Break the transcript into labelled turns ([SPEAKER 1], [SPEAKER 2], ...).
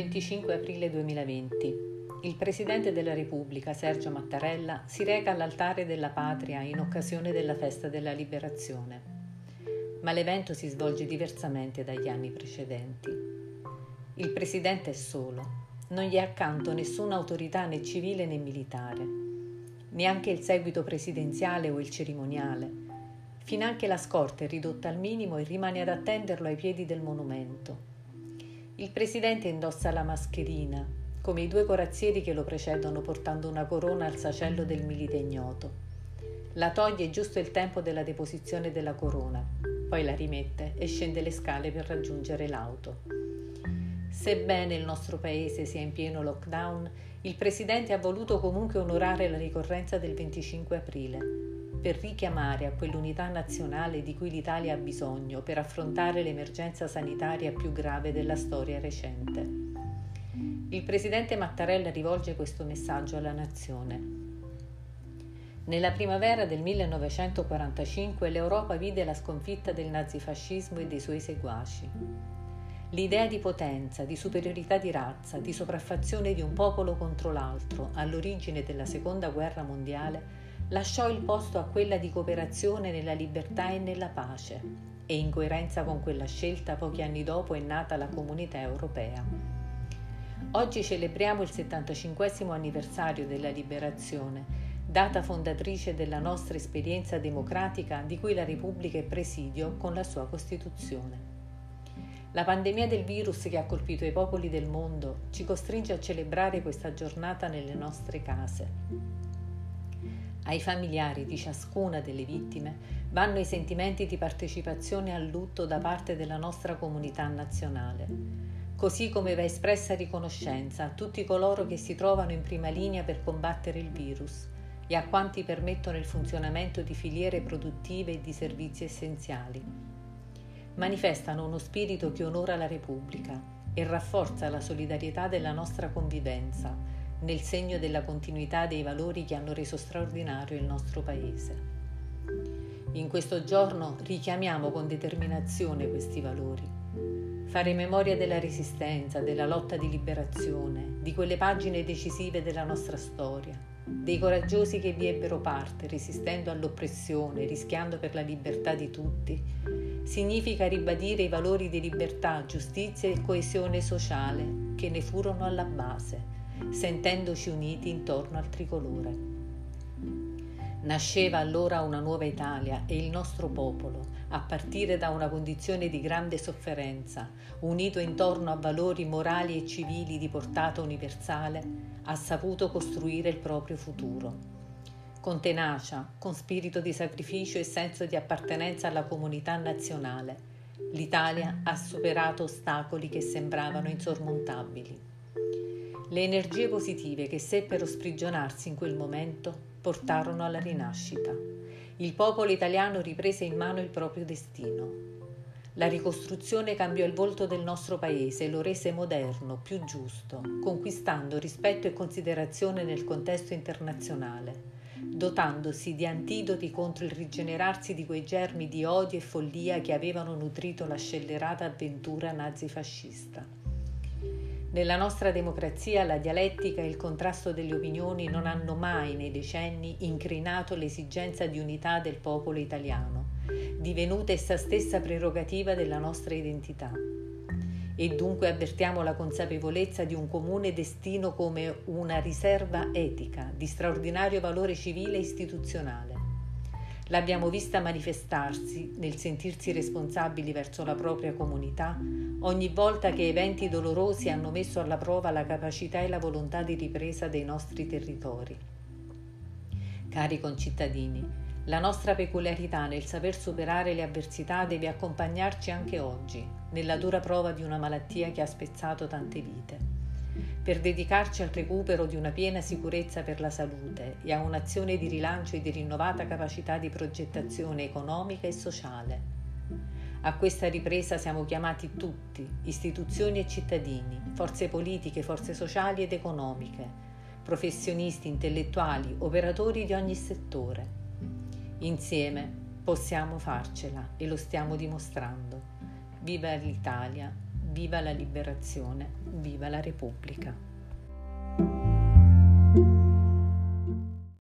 [SPEAKER 1] 25 aprile 2020. Il Presidente della Repubblica, Sergio Mattarella, si reca all'altare della patria in occasione della festa della liberazione. Ma l'evento si svolge diversamente dagli anni precedenti. Il Presidente è solo, non gli è accanto nessuna autorità né civile né militare, neanche il seguito presidenziale o il cerimoniale. Finanche la scorta è ridotta al minimo e rimane ad attenderlo ai piedi del monumento il presidente indossa la mascherina, come i due corazzieri che lo precedono portando una corona al sacello del milite ignoto. La toglie giusto il tempo della deposizione della corona, poi la rimette e scende le scale per raggiungere l'auto. Sebbene il nostro paese sia in pieno lockdown, il presidente ha voluto comunque onorare la ricorrenza del 25 aprile per richiamare a quell'unità nazionale di cui l'Italia ha bisogno per affrontare l'emergenza sanitaria più grave della storia recente. Il presidente Mattarella rivolge questo messaggio alla nazione. Nella primavera del 1945 l'Europa vide la sconfitta del nazifascismo e dei suoi seguaci. L'idea di potenza, di superiorità di razza, di sopraffazione di un popolo contro l'altro all'origine della Seconda Guerra Mondiale lasciò il posto a quella di cooperazione nella libertà e nella pace e in coerenza con quella scelta pochi anni dopo è nata la comunità europea. Oggi celebriamo il 75 anniversario della liberazione, data fondatrice della nostra esperienza democratica di cui la Repubblica è presidio con la sua Costituzione. La pandemia del virus che ha colpito i popoli del mondo ci costringe a celebrare questa giornata nelle nostre case ai familiari di ciascuna delle vittime vanno i sentimenti di partecipazione al lutto da parte della nostra comunità nazionale, così come va espressa riconoscenza a tutti coloro che si trovano in prima linea per combattere il virus e a quanti permettono il funzionamento di filiere produttive e di servizi essenziali. Manifestano uno spirito che onora la Repubblica e rafforza la solidarietà della nostra convivenza nel segno della continuità dei valori che hanno reso straordinario il nostro Paese. In questo giorno richiamiamo con determinazione questi valori. Fare memoria della resistenza, della lotta di liberazione, di quelle pagine decisive della nostra storia, dei coraggiosi che vi ebbero parte resistendo all'oppressione, rischiando per la libertà di tutti, significa ribadire i valori di libertà, giustizia e coesione sociale che ne furono alla base sentendoci uniti intorno al tricolore. Nasceva allora una nuova Italia e il nostro popolo, a partire da una condizione di grande sofferenza, unito intorno a valori morali e civili di portata universale, ha saputo costruire il proprio futuro. Con tenacia, con spirito di sacrificio e senso di appartenenza alla comunità nazionale, l'Italia ha superato ostacoli che sembravano insormontabili. Le energie positive che seppero sprigionarsi in quel momento portarono alla rinascita. Il popolo italiano riprese in mano il proprio destino. La ricostruzione cambiò il volto del nostro paese e lo rese moderno, più giusto, conquistando rispetto e considerazione nel contesto internazionale, dotandosi di antidoti contro il rigenerarsi di quei germi di odio e follia che avevano nutrito la scellerata avventura nazifascista. Nella nostra democrazia la dialettica e il contrasto delle opinioni non hanno mai nei decenni incrinato l'esigenza di unità del popolo italiano, divenuta essa stessa prerogativa della nostra identità. E dunque avvertiamo la consapevolezza di un comune destino come una riserva etica di straordinario valore civile e istituzionale L'abbiamo vista manifestarsi nel sentirsi responsabili verso la propria comunità ogni volta che eventi dolorosi hanno messo alla prova la capacità e la volontà di ripresa dei nostri territori. Cari concittadini, la nostra peculiarità nel saper superare le avversità deve accompagnarci anche oggi, nella dura prova di una malattia che ha spezzato tante vite per dedicarci al recupero di una piena sicurezza per la salute e a un'azione di rilancio e di rinnovata capacità di progettazione economica e sociale. A questa ripresa siamo chiamati tutti, istituzioni e cittadini, forze politiche, forze sociali ed economiche, professionisti, intellettuali, operatori di ogni settore. Insieme possiamo farcela e lo stiamo dimostrando. Viva l'Italia! viva la liberazione, viva la Repubblica.